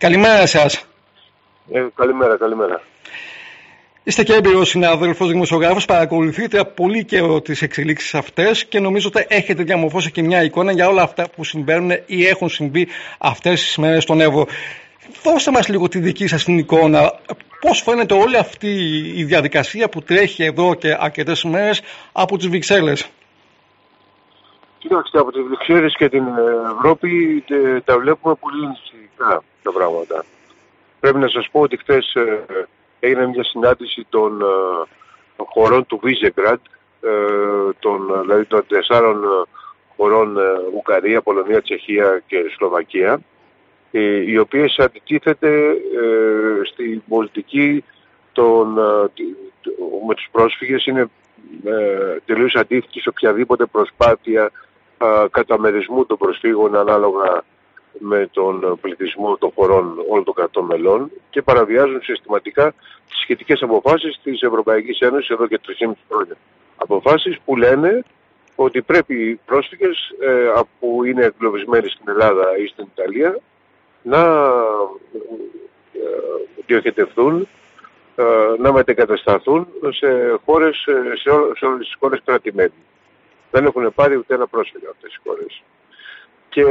Καλημέρα σας. Ε, καλημέρα, καλημέρα. Είστε και έμπειρος συνάδελφος δημοσιογράφος, παρακολουθείτε πολύ καιρό τις εξελίξεις αυτές και νομίζω ότι έχετε διαμορφώσει και μια εικόνα για όλα αυτά που συμβαίνουν ή έχουν συμβεί αυτές τις μέρες στον Εύρο. Δώστε μας λίγο τη δική σας την εικόνα. Πώς φαίνεται όλη αυτή η διαδικασία που τρέχει εδώ και αρκετές μέρες από τις Βρυξέλλες; Κοιτάξτε, από τις Βρυξέλλες και την Ευρώπη ε, τα βλέπουμε πολύ ενισχυτικά τα πράγματα. Πρέπει να σας πω ότι χθες ε, έγινε μια συνάντηση των ε, χωρών του Βίζεγκραντ, των, δηλαδή των τεσσάρων χωρών Ουγγαρία, Πολωνία, Τσεχία και Σλοβακία, οι οποίες αντιτίθεται στην πολιτική των, με τους πρόσφυγες είναι τελείως αντίθετη σε οποιαδήποτε προσπάθεια καταμερισμού των προσφύγων ανάλογα με τον πληθυσμό των χωρών όλων των κρατών μελών και παραβιάζουν συστηματικά τις σχετικές αποφάσεις της Ευρωπαϊκής Ένωσης εδώ και 3,5 χρόνια. Αποφάσεις που λένε ότι πρέπει οι πρόσφυγες ε, που είναι εγκλωβισμένοι στην Ελλάδα ή στην Ιταλία να ε, διοχετευτούν, ε, να μετεγκατασταθούν σε, χώρες, σε, σε όλες τις χώρες κράτη-μέλη. Δεν έχουν πάρει ούτε ένα πρόσφυγα αυτές οι χώρες. Και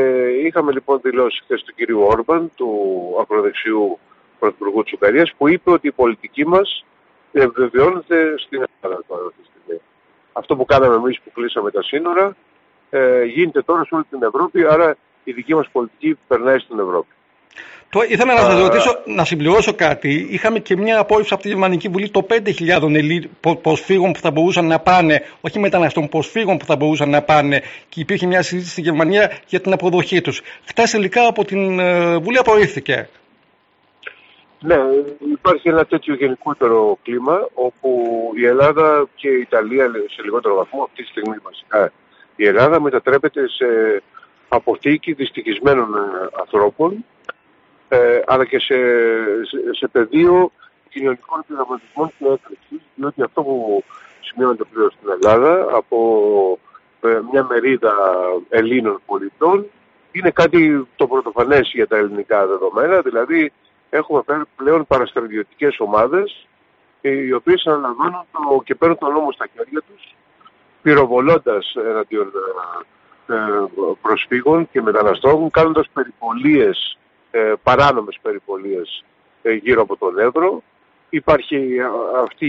είχαμε λοιπόν δηλώσει χθες του κυρίου Όρμπαν, του ακροδεξιού πρωθυπουργού της Ουγγαρίας, που είπε ότι η πολιτική μας βεβαιώνεται στην Ελλάδα Αυτό που κάναμε εμείς που κλείσαμε τα σύνορα ε, γίνεται τώρα σε όλη την Ευρώπη, άρα η δική μας πολιτική περνάει στην Ευρώπη. Το, ήθελα να σας ρωτήσω, να συμπληρώσω κάτι. Είχαμε και μια απόρριψη από τη Γερμανική Βουλή το 5.000 προσφύγων που θα μπορούσαν να πάνε, όχι μεταναστών, προσφύγων που θα μπορούσαν να πάνε και υπήρχε μια συζήτηση στη Γερμανία για την αποδοχή τους. Χθε τελικά από την ε, Βουλή απορρίφθηκε. Ναι, υπάρχει ένα τέτοιο γενικότερο κλίμα όπου η Ελλάδα και η Ιταλία σε λιγότερο βαθμό αυτή τη στιγμή βασικά η Ελλάδα μετατρέπεται σε αποθήκη δυστυχισμένων ε, ανθρώπων ε, αλλά και σε, σε, σε πεδίο κοινωνικών πειραματισμών και έκρηξης, διότι αυτό που σημειώνεται πλέον στην Ελλάδα από ε, μια μερίδα Ελλήνων πολιτών είναι κάτι το πρωτοφανές για τα ελληνικά δεδομένα, δηλαδή έχουμε πλέον παραστρατιωτικές ομάδες ε, οι οποίες αναλαμβάνουν το, και παίρνουν τον νόμο στα χέρια τους πυροβολώντας εναντίον ε, προσφύγων και μεταναστών, κάνοντας περιπολίες ε, παράνομες περιπολίες ε, γύρω από τον Εύρο. Υπάρχει αυτή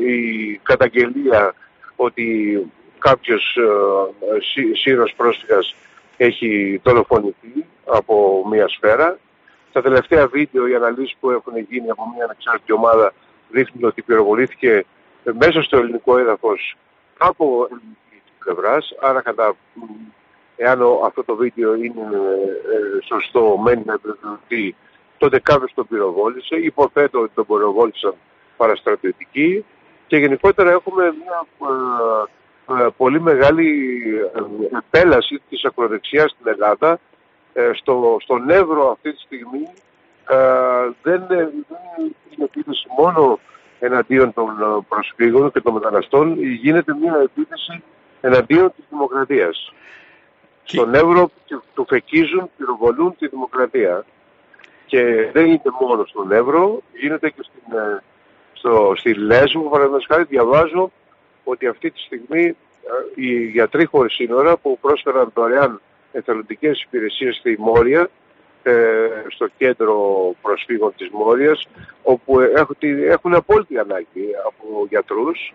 η καταγγελία ότι κάποιος ε, σύρος πρόσφυγας έχει δολοφονηθεί από μια σφαίρα. Τα τελευταία βίντεο, οι αναλύσεις που έχουν γίνει από μια ανεξάρτητη ομάδα δείχνουν ότι πυροβολήθηκε μέσα στο ελληνικό έδαφος από ελληνική πλευράς, άρα κατά εάν αυτό το βίντεο είναι ε, σωστό, μένει να επιβεβαιωθεί, τότε κάποιος τον πυροβόλησε. Υποθέτω ότι τον πυροβόλησαν παραστρατιωτικοί και γενικότερα έχουμε μια ε, ε, πολύ μεγάλη επέλαση της ακροδεξιάς στην Ελλάδα. στο, στον Εύρο αυτή τη στιγμή δεν, δεν είναι επίθεση μόνο εναντίον των προσφύγων και των μεταναστών, γίνεται μια επίθεση εναντίον της δημοκρατίας στον Εύρο του φεκίζουν, πυροβολούν τη δημοκρατία. Και δεν είναι μόνο στον Εύρο, γίνεται και στην, ε, στο, στη Λέσβο, παραδείγματος χάρη, διαβάζω ότι αυτή τη στιγμή ε, οι γιατροί χωρίς σύνορα που πρόσφεραν δωρεάν εθελοντικές υπηρεσίες στη Μόρια, ε, στο κέντρο προσφύγων της Μόριας, όπου έχουν, έχουν απόλυτη ανάγκη από γιατρούς,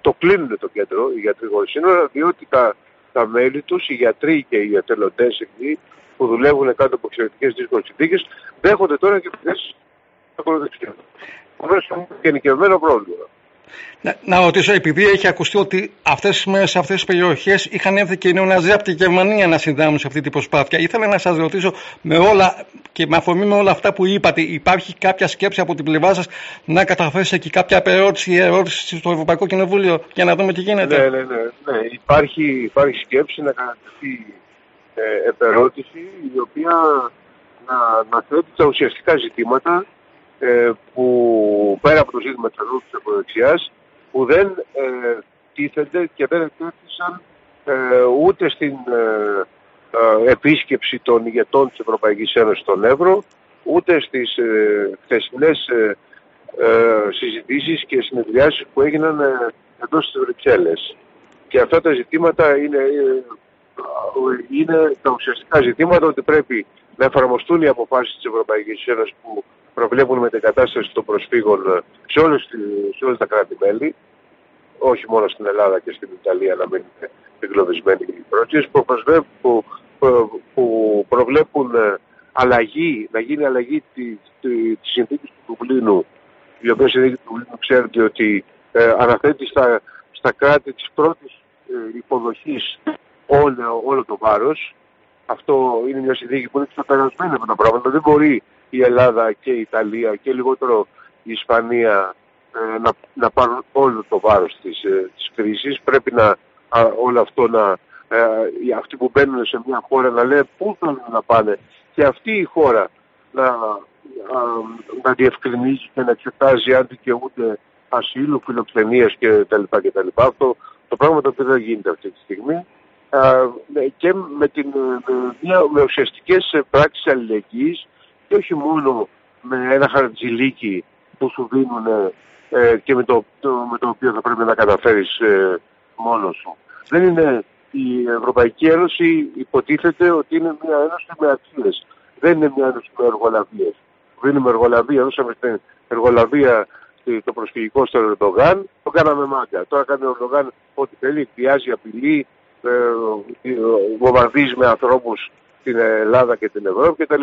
το κλείνουν το κέντρο, οι γιατροί χωρίς σύνορα, διότι τα τα μέλη τους, οι γιατροί και οι ατελοντές εκεί που δουλεύουν κάτω από εξαιρετικές δύσκολες συνθήκες, δέχονται τώρα και αυτές ακροδεξιά. Αυτό είναι γενικευμένο πρόβλημα. Να, να ρωτήσω, επειδή έχει ακουστεί ότι αυτές τις μέρες σε αυτές τις περιοχές είχαν έρθει και οι νεοναζί από τη Γερμανία να συνδράμουν σε αυτή την προσπάθεια. Ήθελα να σας ρωτήσω με όλα και με αφορμή με όλα αυτά που είπατε, υπάρχει κάποια σκέψη από την πλευρά σας να καταθέσετε και κάποια ερώτηση ή ερώτηση στο Ευρωπαϊκό Κοινοβούλιο για να δούμε τι γίνεται; Ναι, ναι, ναι. ναι. Υπάρχει, υπάρχει σκέψη να κατατεθεί ε, επερώτηση η οποία να, να θέτει τα ουσιαστικά ζητήματα ε, που πέρα από το ζήτημα της αδρούς της ακροδεξιάς που δεν ε, τίθενται και δεν ετέθησαν ε, ούτε στην, ε, ε, επίσκεψη των ηγετών της Ευρωπαϊκής Ένωσης στον Εύρο, ούτε στις ε, χθεσινές ε, ε, συζητήσεις και συνεδριάσεις που έγιναν ε, εντός της Βρυξέλλες. Και αυτά τα ζητήματα είναι, ε, είναι τα ουσιαστικά ζητήματα ότι πρέπει να εφαρμοστούν οι αποφάσεις της Ευρωπαϊκής Ένωσης που προβλέπουν με την κατάσταση των προσφύγων σε, όλες, σε όλες τα κράτη-μέλη, όχι μόνο στην Ελλάδα και στην Ιταλία να μην είναι εγκλωβισμένοι οι projects που, που, που προβλέπουν αλλαγή, να γίνει αλλαγή της, της συνθήκης του Δουβλίνου η οποία συνθήκη του Δουβλίνου ξέρετε ότι ε, αναθέτει στα, στα κράτη της πρώτης ε, υποδοχής όλο, όλο το βάρος. Αυτό είναι μια συνθήκη που είναι ξεπερασμένη από τα πράγματα. Δεν μπορεί η Ελλάδα και η Ιταλία και λιγότερο η Ισπανία ε, να, να πάρουν όλο το βάρος της, ε, της κρίσης. Πρέπει να, όλο αυτό να, ε, αυτοί που μπαίνουν σε μια χώρα να λένε πού θέλουν να πάνε και αυτή η χώρα να, να διευκρινίζει και να εξετάζει αν δικαιούνται ασύλου, φιλοξενίας κτλ. κτλ. Αυτό το πράγμα το οποίο δεν γίνεται αυτή τη στιγμή ναι, και με, την, με, με ουσιαστικές πράξεις αλληλεγγύης και όχι μόνο με ένα χαρτζιλίκι που σου δίνουν ε, και με το, το, με το οποίο θα πρέπει να καταφέρεις ε, μόνος σου. Δεν είναι η Ευρωπαϊκή Ένωση υποτίθεται ότι είναι μια ένωση με αξίες. Δεν είναι μια ένωση με εργολαβίες. Δίνουμε εργολαβία, δώσαμε στην εργολαβία το προσφυγικό στον Ερντογάν, το κάναμε μάγκα. Τώρα κάνει ο Ερντογάν ό,τι θέλει, πιάζει, απειλεί, ε, ε, βομβαρδίζει με ανθρώπους στην Ελλάδα και την Ευρώπη κτλ.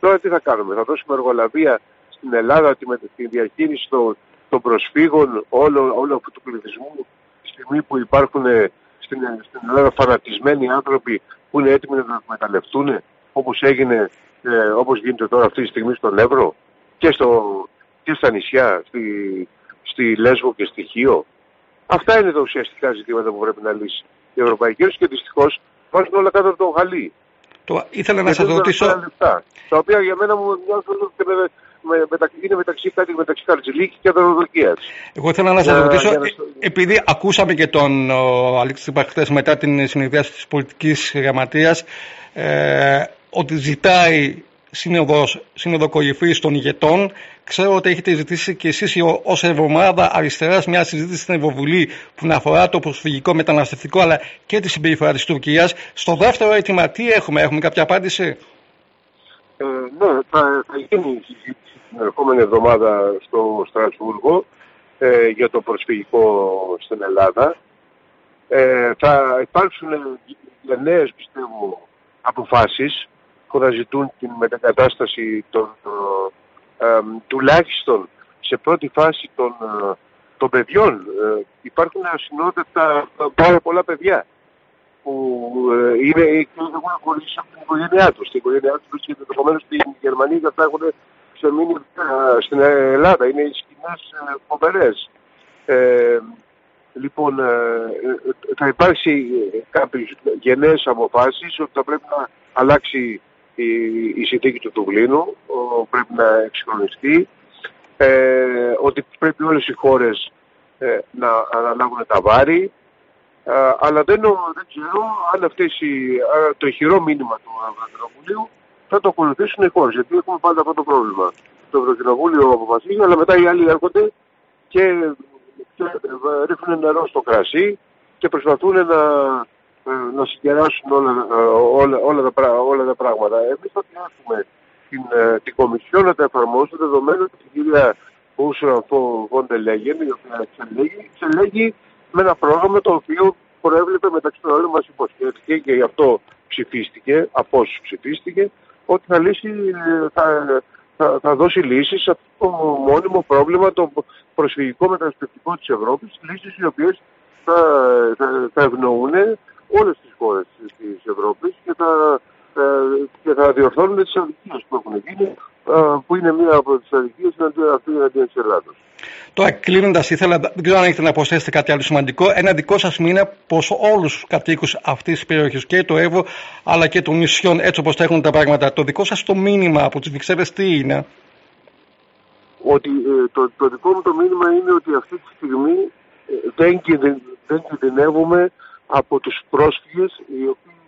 Τώρα τι θα κάνουμε, θα δώσουμε εργολαβία στην Ελλάδα με τη διαχείριση των, των προσφύγων όλο, όλο αυτού του πληθυσμού τη στιγμή που υπάρχουν ε, στην, στην Ελλάδα φανατισμένοι άνθρωποι που είναι έτοιμοι να τα εκμεταλλευτούν όπως έγινε, ε, όπως γίνεται τώρα αυτή τη στιγμή στον Εύρο και, στο, και στα νησιά, στη, στη Λέσβο και στη Χίο. Αυτά είναι τα ουσιαστικά ζητήματα που πρέπει να λύσει η Ευρωπαϊκή Ένωση και δυστυχώς βάζουν όλα κάτω από το γαλί. Το ήθελα να σας ρωτήσω... Λεπτά, τα οποία για μένα μου μοιάζουν και με, με, μεταξύ, είναι μεταξύ κάτι μεταξύ Χαρτζηλίκη και Αδροδοκίας. Εγώ ήθελα να σας ρωτήσω, για, επειδή ακούσαμε και τον Αλέξη Παχτές μετά την συνεδρίαση της πολιτικής γραμματείας, ε, ότι ζητάει σύνοδος, σύνοδο κορυφής των ηγετών. Ξέρω ότι έχετε ζητήσει και εσείς ως Ευρωμάδα Αριστεράς μια συζήτηση στην Ευρωβουλή που να αφορά το προσφυγικό μεταναστευτικό αλλά και τη συμπεριφορά της Τουρκίας. Στο δεύτερο αίτημα τι έχουμε, έχουμε κάποια απάντηση; Ε, ναι, θα, θα γίνει η συζήτηση την ερχόμενη εβδομάδα στο Στρασβούργο ε, για το προσφυγικό στην Ελλάδα. Ε, θα υπάρξουν νέες πιστεύω αποφάσεις που θα ζητούν την μετακατάσταση των, ε, ε, τουλάχιστον σε πρώτη φάση των, ε, των παιδιών. Ε, υπάρχουν ασυνόδευτα πάρα πολλά παιδιά που ε, είναι, έχουν χωρίσει από την οικογένειά τους. Την οικογένειά τους βρίσκεται επομένως στην Γερμανία και αυτά έχουν ξεμείνει στην Ελλάδα. Είναι οι σκηνές φοβερές. Ε, λοιπόν, θα υπάρξει κάποιες γενναίες αποφάσεις ότι θα πρέπει να αλλάξει η, η συνθήκη του Δουβλίνου, πρέπει να εξυγχρονιστεί, ε, ότι πρέπει όλες οι χώρες ε, να αναλάβουν τα βάρη, ε, αλλά δεν, δεν ξέρω αν αυτές οι, το ηχηρό μήνυμα του Ευρωκοινοβουλίου θα το ακολουθήσουν οι χώρες, γιατί έχουμε πάντα αυτό το πρόβλημα. Το Ευρωκοινοβούλιο αποφασίζει, αλλά μετά οι άλλοι έρχονται και, και ρίχνουν νερό στο κρασί και προσπαθούν να, ε, να συγκεράσουν όλα, ε, όλα, όλα, τα, όλα τα πράγματα. Εμείς θα πιάσουμε την, ε, την Κομισιόν να τα εφαρμόσουμε δεδομένου ότι η κυρία Ούσουρα Βόντε Λέγεν, η οποία εξελέγει, εξελέγει με ένα πρόγραμμα το οποίο προέβλεπε μεταξύ των άλλων μας υποσχέθηκε και γι' αυτό ψηφίστηκε, από όσους ψηφίστηκε, ότι θα, λύσει, θα, θα, θα δώσει λύσεις σε αυτό το μόνιμο πρόβλημα, το προσφυγικό μεταναστευτικό της Ευρώπης, λύσεις οι οποίες θα, θα, θα ευνοούν όλες τις χώρες της Ευρώπης και θα, ε, και θα διορθώνουν τις αδικίες που έχουν γίνει ε, που είναι μία από τις αδικίες αυτή εναντίον της Ελλάδος. Τώρα κλείνοντας, ήθελα, δεν ξέρω αν έχετε να προσθέσετε κάτι άλλο σημαντικό. Ένα δικό σας μήνυμα προς όλους τους κατοίκους αυτής της περιοχής και το Εύρο αλλά και των νησιών, έτσι όπως τα έχουν τα πράγματα. Το δικό σας το μήνυμα από τι Βρυξέλλε τι είναι; Ότι ε, το, το δικό μου το μήνυμα είναι ότι αυτή τη στιγμή ε, δεν, δεν κινδυνεύουμε από τους πρόσφυγες οι οποίοι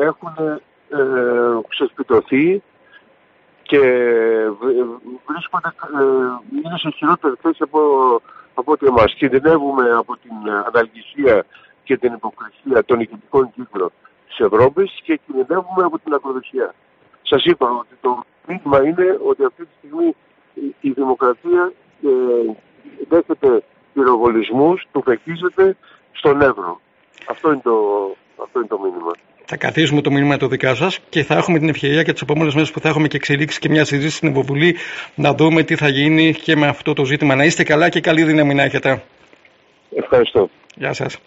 έχουν ε, ξεσπιτωθεί και βρίσκονται, είναι σε χειρότερη θέση από, από ότι εμάς. Κινδυνεύουμε από την αναλγησία και την υποκρισία των ηγετικών κύκλων της Ευρώπης και κινδυνεύουμε από την ακροδεξιά. Σας είπα ότι το μήνυμα είναι ότι αυτή τη στιγμή η δημοκρατία ε, δέχεται πυροβολισμούς, του φεκίζεται στον Εύρο. Αυτό είναι το, αυτό είναι το μήνυμα. Θα καθίσουμε το μήνυμα το δικά σας και θα έχουμε την ευκαιρία και τις επόμενες μέρες που θα έχουμε και εξελίξεις και μια συζήτηση στην Ευρωβουλή να δούμε τι θα γίνει και με αυτό το ζήτημα. Να είστε καλά και καλή δύναμη να έχετε. Ευχαριστώ. Γεια σας.